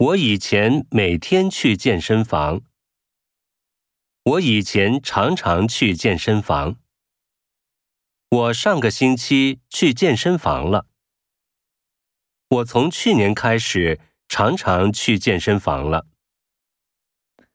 我以前每天去健身房。我以前常常去健身房。我上个星期去健身房了。我从去年开始常常去健身房了。